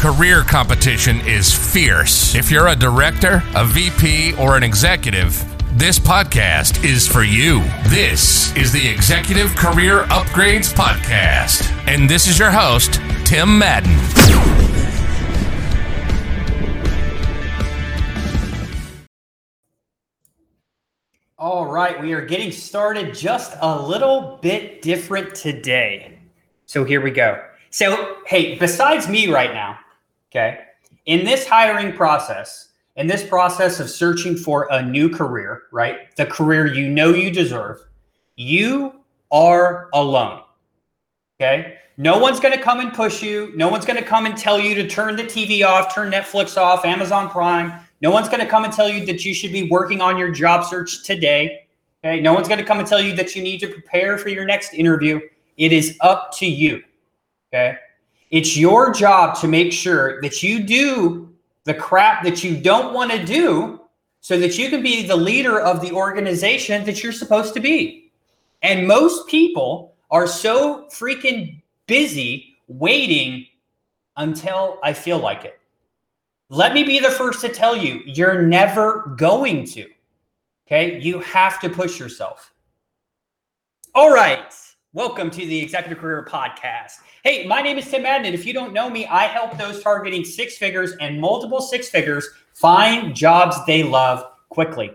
career competition is fierce. If you're a director, a VP, or an executive, this podcast is for you. This is the Executive Career Upgrades Podcast. And this is your host, Tim Madden. All right, we are getting started just a little bit different today. So here we go. So, hey, besides me right now, Okay. In this hiring process, in this process of searching for a new career, right? The career you know you deserve, you are alone. Okay. No one's going to come and push you. No one's going to come and tell you to turn the TV off, turn Netflix off, Amazon Prime. No one's going to come and tell you that you should be working on your job search today. Okay. No one's going to come and tell you that you need to prepare for your next interview. It is up to you. Okay. It's your job to make sure that you do the crap that you don't want to do so that you can be the leader of the organization that you're supposed to be. And most people are so freaking busy waiting until I feel like it. Let me be the first to tell you, you're never going to. Okay. You have to push yourself. All right. Welcome to the Executive Career Podcast. Hey, my name is Tim Madden. And if you don't know me, I help those targeting six figures and multiple six figures find jobs they love quickly.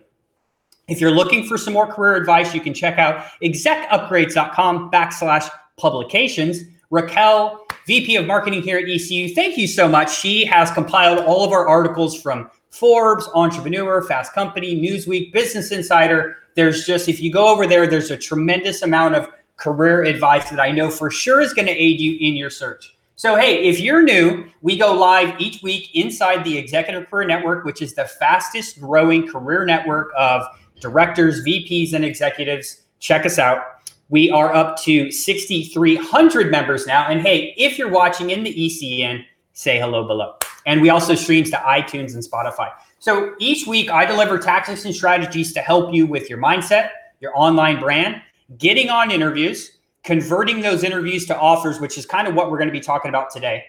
If you're looking for some more career advice, you can check out execupgrades.com backslash publications. Raquel, VP of Marketing here at ECU, thank you so much. She has compiled all of our articles from Forbes, Entrepreneur, Fast Company, Newsweek, Business Insider. There's just, if you go over there, there's a tremendous amount of career advice that I know for sure is going to aid you in your search. So, hey, if you're new, we go live each week inside the Executive Career Network, which is the fastest growing career network of directors, VPs, and executives. Check us out. We are up to 6,300 members now. And hey, if you're watching in the ECN, say hello below. And we also streams to iTunes and Spotify. So each week, I deliver tactics and strategies to help you with your mindset, your online brand, getting on interviews, converting those interviews to offers, which is kind of what we're going to be talking about today,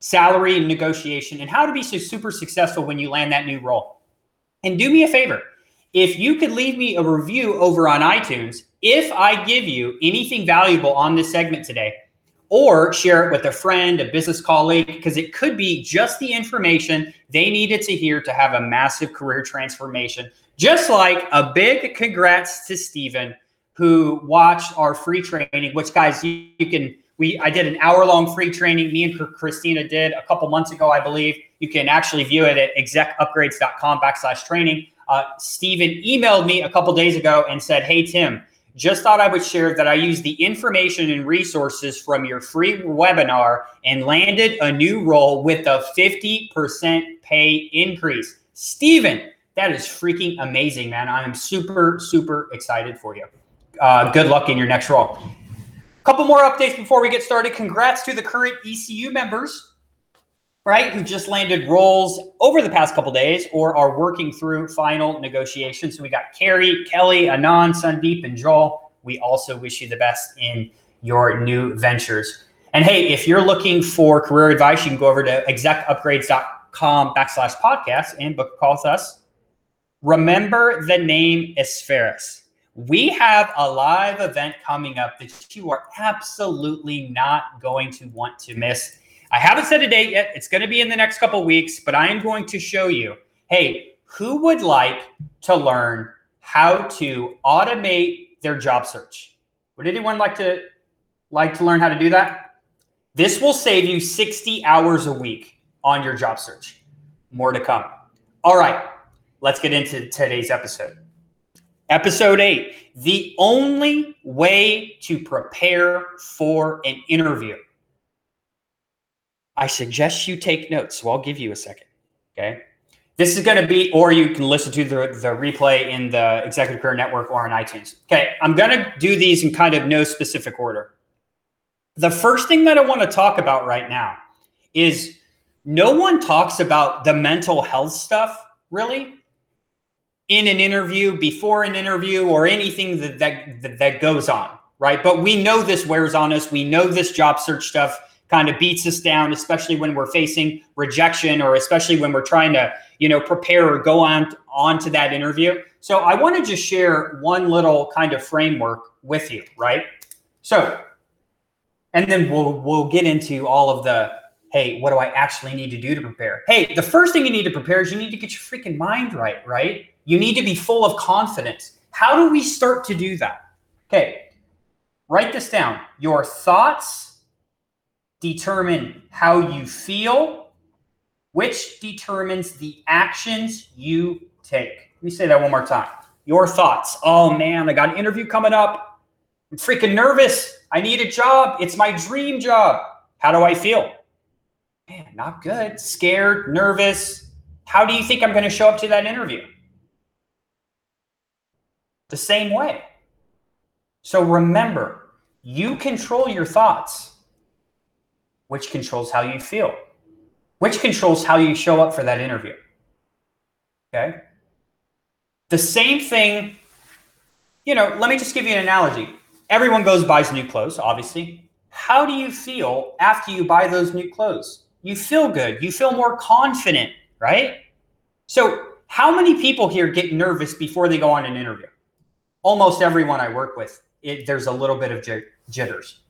salary and negotiation, and how to be so super successful when you land that new role. And do me a favor if you could leave me a review over on iTunes, if I give you anything valuable on this segment today, or share it with a friend, a business colleague, because it could be just the information they needed to hear to have a massive career transformation. Just like a big congrats to Stephen who watched our free training, which guys, you, you can, we, I did an hour long free training. Me and Christina did a couple months ago, I believe. You can actually view it at execupgrades.com backslash training. Uh, Stephen emailed me a couple days ago and said, Hey, Tim, just thought I would share that I used the information and resources from your free webinar and landed a new role with a 50% pay increase. Stephen, that is freaking amazing, man. I am super, super excited for you uh, good luck in your next role. Couple more updates before we get started. Congrats to the current ECU members, right, who just landed roles over the past couple days or are working through final negotiations. So we got Carrie, Kelly, Anand, Sandeep, and Joel. We also wish you the best in your new ventures. And hey, if you're looking for career advice, you can go over to execupgrades.com backslash podcast and book a call with us. Remember the name Aspheris we have a live event coming up that you are absolutely not going to want to miss. I haven't set a date yet. It's going to be in the next couple weeks, but I am going to show you hey, who would like to learn how to automate their job search? Would anyone like to like to learn how to do that? This will save you 60 hours a week on your job search. More to come. All right, let's get into today's episode. Episode eight the only way to prepare for an interview. I suggest you take notes. So I'll give you a second. Okay. This is going to be, or you can listen to the, the replay in the Executive Career Network or on iTunes. Okay. I'm going to do these in kind of no specific order. The first thing that I want to talk about right now is no one talks about the mental health stuff really in an interview, before an interview, or anything that, that, that goes on, right? But we know this wears on us. We know this job search stuff kind of beats us down, especially when we're facing rejection or especially when we're trying to, you know, prepare or go on on to that interview. So I want to just share one little kind of framework with you, right? So, and then we'll we'll get into all of the hey, what do I actually need to do to prepare? Hey, the first thing you need to prepare is you need to get your freaking mind right, right? You need to be full of confidence. How do we start to do that? Okay, write this down. Your thoughts determine how you feel, which determines the actions you take. Let me say that one more time. Your thoughts. Oh man, I got an interview coming up. I'm freaking nervous. I need a job. It's my dream job. How do I feel? Man, not good. Scared, nervous. How do you think I'm going to show up to that interview? The same way. So remember, you control your thoughts which controls how you feel, which controls how you show up for that interview. Okay. The same thing, you know, let me just give you an analogy. Everyone goes buys new clothes, obviously. How do you feel after you buy those new clothes? You feel good. You feel more confident, right? So, how many people here get nervous before they go on an interview? Almost everyone I work with, it, there's a little bit of jitters.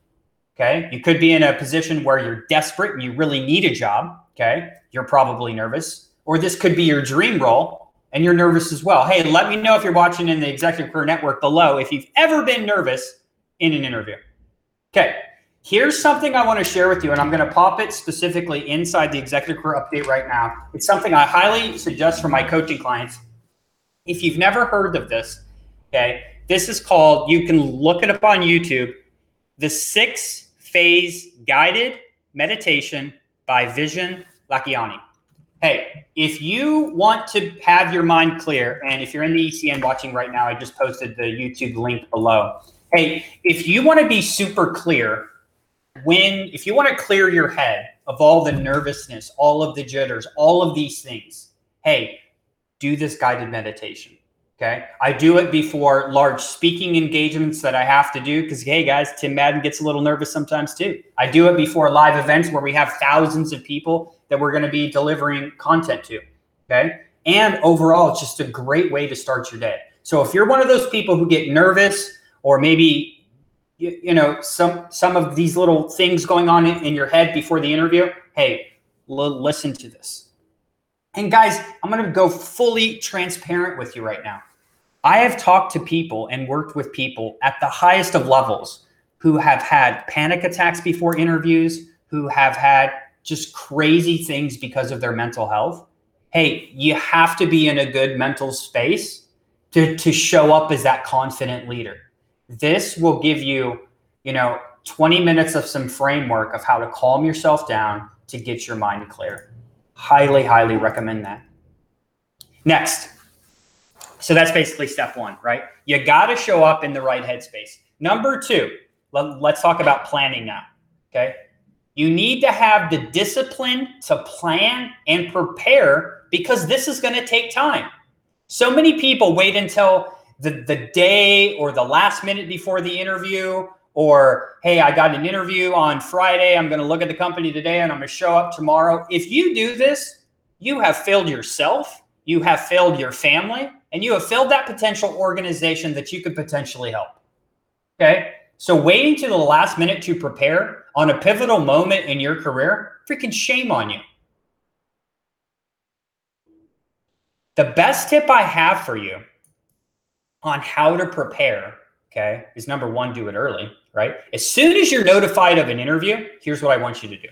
Okay. You could be in a position where you're desperate and you really need a job. Okay. You're probably nervous. Or this could be your dream role and you're nervous as well. Hey, let me know if you're watching in the Executive Career Network below if you've ever been nervous in an interview. Okay. Here's something I want to share with you, and I'm going to pop it specifically inside the Executive Career Update right now. It's something I highly suggest for my coaching clients. If you've never heard of this, okay, this is called, you can look it up on YouTube, the six phase guided meditation by Vishen Lakhiani. Hey, if you want to have your mind clear, and if you're in the ECN watching right now, I just posted the YouTube link below. Hey, if you want to be super clear, when if you want to clear your head of all the nervousness, all of the jitters, all of these things, hey, do this guided meditation. Okay. I do it before large speaking engagements that I have to do because, hey, guys, Tim Madden gets a little nervous sometimes too. I do it before live events where we have thousands of people that we're going to be delivering content to. Okay. And overall, it's just a great way to start your day. So if you're one of those people who get nervous or maybe, you, you know, some, some of these little things going on in, in your head before the interview, hey, l- listen to this and guys, I'm going to go fully transparent with you right now. I have talked to people and worked with people at the highest of levels who have had panic attacks before interviews, who have had just crazy things because of their mental health. Hey, you have to be in a good mental space to, to show up as that confident leader. This will give you, you know, 20 minutes of some framework of how to calm yourself down to get your mind clear. Highly, highly recommend that. Next. So that's basically step one, right? You got to show up in the right headspace. Number two, let, let's talk about planning now. Okay. You need to have the discipline to plan and prepare because this is going to take time. So many people wait until the, the day or the last minute before the interview or hey i got an interview on friday. I'm going to look at the company today and i'm going to show up tomorrow. If you do this you have failed yourself you have failed your family and you have failed that potential organization that you could potentially help. Okay? So waiting to the last minute to prepare on a pivotal moment in your career freaking shame on you. The best tip i have for you on how to prepare okay, is number one, do it early, right? As soon as you're notified of an interview, here's what I want you to do.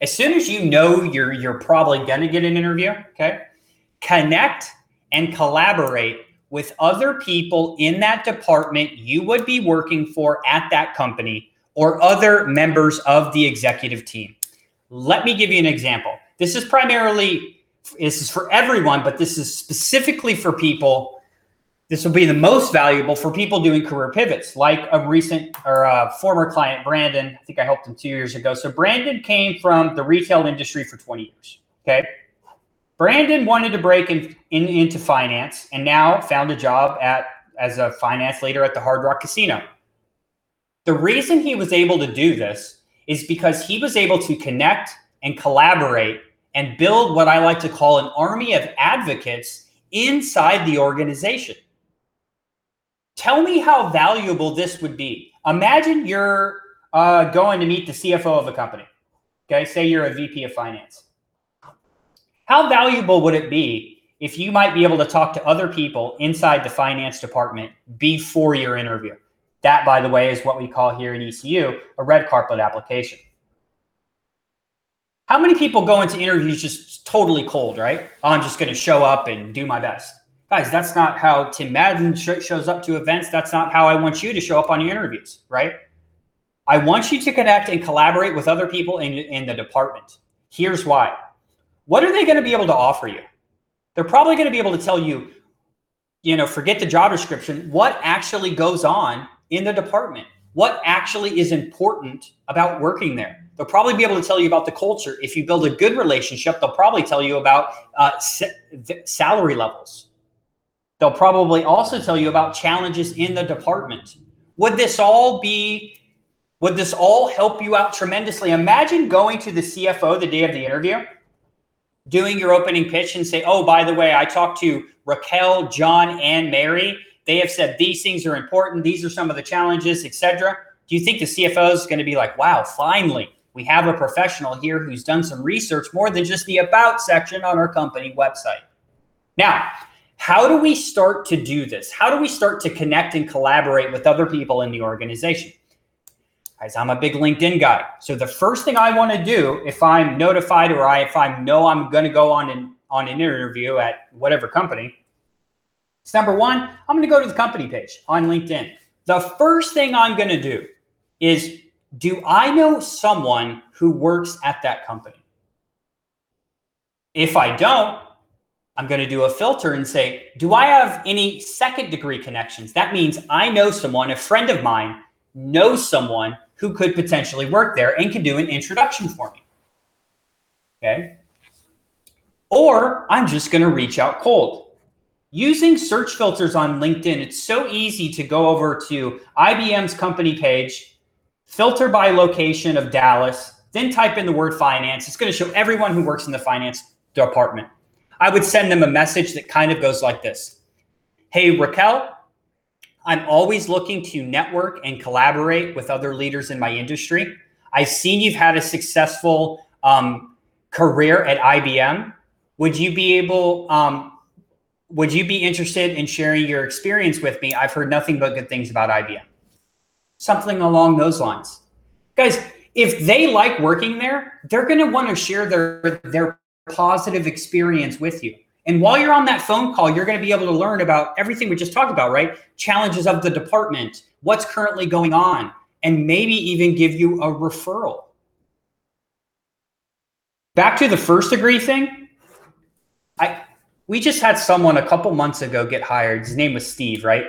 As soon as you know you're you're probably gonna get an interview, okay, connect and collaborate with other people in that department you would be working for at that company or other members of the executive team. Let me give you an example. This is primarily this is for everyone, but this is specifically for people. This will be the most valuable for people doing career pivots, like a recent or a former client, Brandon. I think I helped him two years ago. So Brandon came from the retail industry for 20 years. Okay. Brandon wanted to break in, in, into finance and now found a job at as a finance leader at the Hard Rock Casino. The reason he was able to do this is because he was able to connect and collaborate and build what I like to call an army of advocates inside the organization. Tell me how valuable this would be. Imagine you're uh, going to meet the CFO of a company. Okay, say you're a VP of finance. How valuable would it be if you might be able to talk to other people inside the finance department before your interview? That, by the way, is what we call here in ECU a red carpet application. How many people go into interviews just totally cold, right? Oh, I'm just going to show up and do my best. Guys, that's not how Tim Madden sh- shows up to events. That's not how I want you to show up on your interviews, right? I want you to connect and collaborate with other people in, in the department. Here's why. What are they going to be able to offer you? They're probably going to be able to tell you, you know, forget the job description, what actually goes on in the department, what actually is important about working there. They'll probably be able to tell you about the culture. If you build a good relationship, they'll probably tell you about uh, salary levels. They'll probably also tell you about challenges in the department. Would this all be, would this all help you out tremendously? Imagine going to the CFO the day of the interview, doing your opening pitch and say, oh, by the way, I talked to Raquel, John, and Mary. They have said these things are important. These are some of the challenges, etc. Do you think the CFO is going to be like, wow, finally, we have a professional here who's done some research more than just the about section on our company website. Now, how do we start to do this? How do we start to connect and collaborate with other people in the organization? Guys, I'm a big LinkedIn guy. So the first thing I want to do if I'm notified or I if I know I'm going to go on an on an interview at whatever company, it's number one, I'm going to go to the company page on LinkedIn. The first thing I'm going to do is do I know someone who works at that company? If I don't, I'm going to do a filter and say, do I have any second degree connections? That means I know someone, a friend of mine knows someone who could potentially work there and can do an introduction for me. Okay. Or I'm just going to reach out cold. Using search filters on LinkedIn, it's so easy to go over to IBM's company page filter by location of Dallas, then type in the word finance. It's going to show everyone who works in the finance department. I would send them a message that kind of goes like this Hey, Raquel, I'm always looking to network and collaborate with other leaders in my industry. I've seen you've had a successful um, career at IBM. Would you be able, um, would you be interested in sharing your experience with me? I've heard nothing but good things about IBM something along those lines. Guys, if they like working there, they're going to want to share their their positive experience with you. And while you're on that phone call, you're going to be able to learn about everything we just talked about, right? Challenges of the department, what's currently going on, and maybe even give you a referral. Back to the first degree thing. I we just had someone a couple months ago get hired. His name was Steve, right?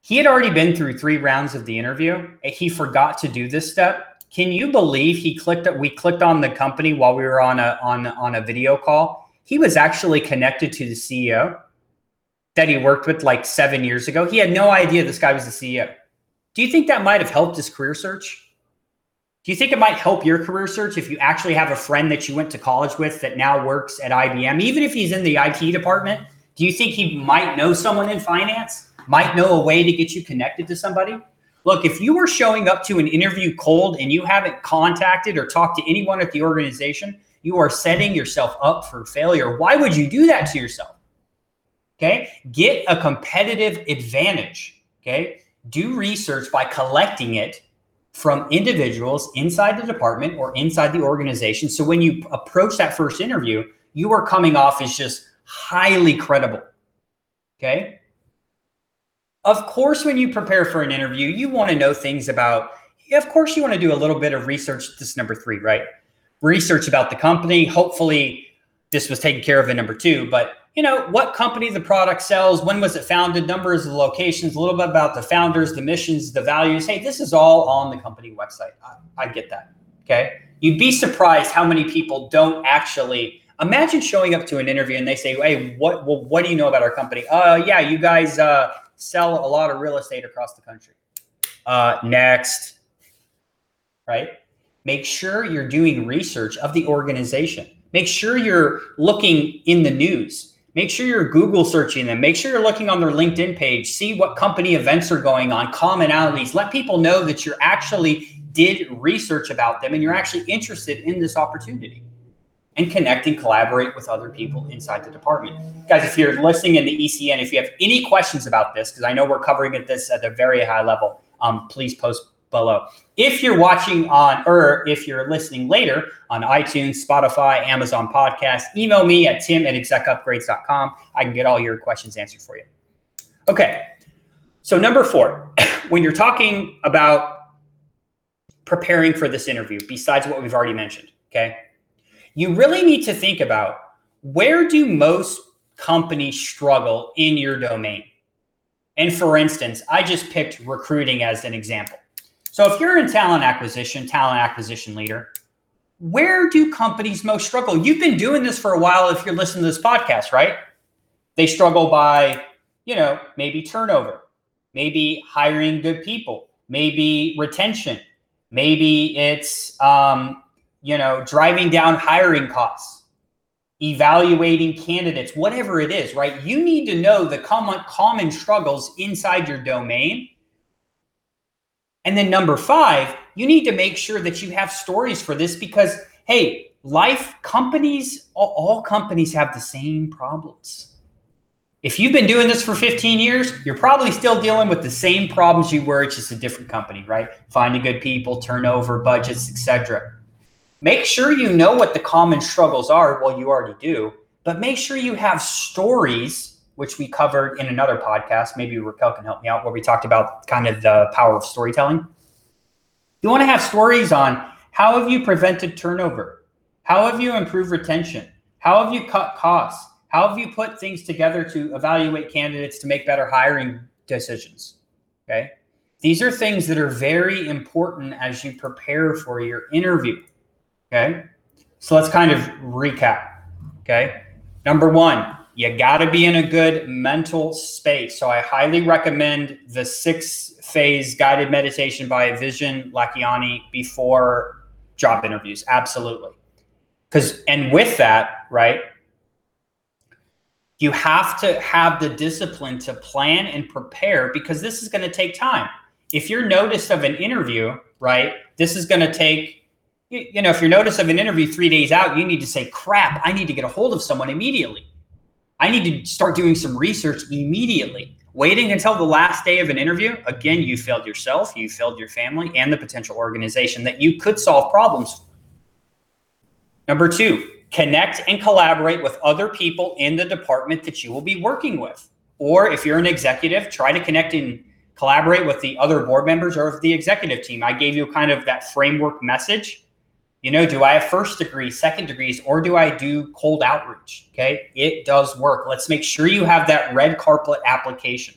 He had already been through three rounds of the interview. He forgot to do this step. Can you believe he clicked? We clicked on the company while we were on a on on a video call. He was actually connected to the CEO that he worked with like seven years ago. He had no idea this guy was the CEO. Do you think that might have helped his career search? Do you think it might help your career search if you actually have a friend that you went to college with that now works at IBM, even if he's in the IT department? Do you think he might know someone in finance? might know a way to get you connected to somebody. Look, if you are showing up to an interview cold and you haven't contacted or talked to anyone at the organization, you are setting yourself up for failure. Why would you do that to yourself? Okay. Get a competitive advantage. Okay. Do research by collecting it from individuals inside the department or inside the organization. So when you approach that first interview, you are coming off as just highly credible. Okay. Of course, when you prepare for an interview, you want to know things about of course, you want to do a little bit of research. This is number three, right? Research about the company. Hopefully, this was taken care of in number two, but you know, what company the product sells, when was it founded, numbers of locations, a little bit about the founders, the missions, the values. Hey, this is all on the company website. I, I get that. Okay. You'd be surprised how many people don't actually imagine showing up to an interview and they say, Hey, what well, what do you know about our company? Uh yeah, you guys uh sell a lot of real estate across the country. Uh next. Right? Make sure you're doing research of the organization. Make sure you're looking in the news Make sure you're Google searching them. Make sure you're looking on their LinkedIn page. See what company events are going on, commonalities. Let people know that you're actually did research about them and you're actually interested in this opportunity and connect and collaborate with other people inside the department. Guys, if you're listening in the ECN, if you have any questions about this, because I know we're covering it this at a very high level, um, please post below. If you're watching on, or if you're listening later on iTunes, Spotify, Amazon Podcast, email me at tim at execupgrades.com. I can get all your questions answered for you. Okay. So, number four, when you're talking about preparing for this interview, besides what we've already mentioned, okay, you really need to think about where do most companies struggle in your domain? And for instance, I just picked recruiting as an example. So if you're in talent acquisition, talent acquisition leader, where do companies most struggle? You've been doing this for a while if you're listening to this podcast, right? They struggle by, you know, maybe turnover, maybe hiring good people, maybe retention, maybe it's, um, you know, driving down hiring costs, evaluating candidates, whatever it is, right? You need to know the common, common struggles inside your domain and then number five, you need to make sure that you have stories for this because, hey, life companies, all, all, companies have the same problems. If you've been doing this for 15 years, you're probably still dealing with the same problems you were, it's just a different company, right? Finding good people, turnover, budgets, etc. Make sure you know what the common struggles are. Well, you already do, but make sure you have stories which we covered in another podcast. Maybe Raquel can help me out, where we talked about kind of the power of storytelling. You want to have stories on how have you prevented turnover? How have you improved retention? How have you cut costs? How have you put things together to evaluate candidates to make better hiring decisions? Okay. These are things that are very important as you prepare for your interview. Okay. So let's kind of recap. Okay. Number one, you got to be in a good mental space. So I highly recommend the six phase guided meditation by Vishen Lakhiani before job interviews. Absolutely. Because, and with that, right, you have to have the discipline to plan and prepare because this is going to take time. If you're noticed of an interview, right, this is going to take, you know, if you're notice of an interview three days out, you need to say, crap, I need to get a hold of someone immediately I need to start doing some research immediately. Waiting until the last day of an interview, again, you failed yourself, you failed your family, and the potential organization that you could solve problems. For. Number two, connect and collaborate with other people in the department that you will be working with. Or if you're an executive, try to connect and collaborate with the other board members or the executive team. I gave you kind of that framework message you know, do I have first degree, second degrees, or do I do cold outreach? Okay, it does work. Let's make sure you have that red carpet application.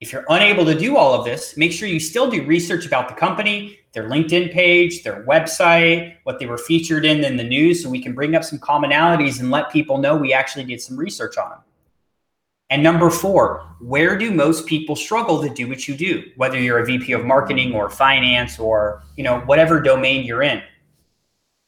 If you're unable to do all of this, make sure you still do research about the company, their LinkedIn page, their website, what they were featured in in the news, so we can bring up some commonalities and let people know we actually did some research on them. And number four, where do most people struggle to do what you do? Whether you're a VP of marketing or finance or, you know, whatever domain you're in.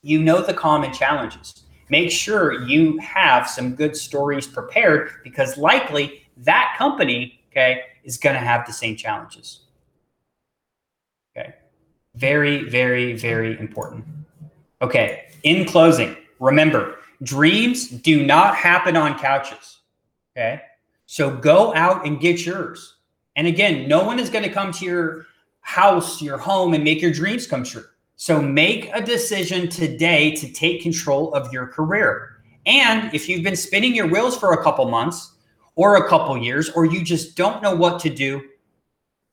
You know the common challenges. Make sure you have some good stories prepared because likely that company, okay, is going to have the same challenges. Okay. Very, very, very important. Okay. In closing, remember, dreams do not happen on couches. Okay so go out and get yours. And again, no one is going to come to your house, your home, and make your dreams come true. So make a decision today to take control of your career. And if you've been spinning your wheels for a couple months or a couple years, or you just don't know what to do,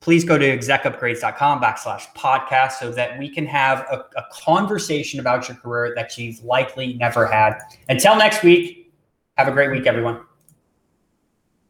please go to execupgrades.com backslash podcast so that we can have a, a conversation about your career that you've likely never had. Until next week, have a great week, everyone.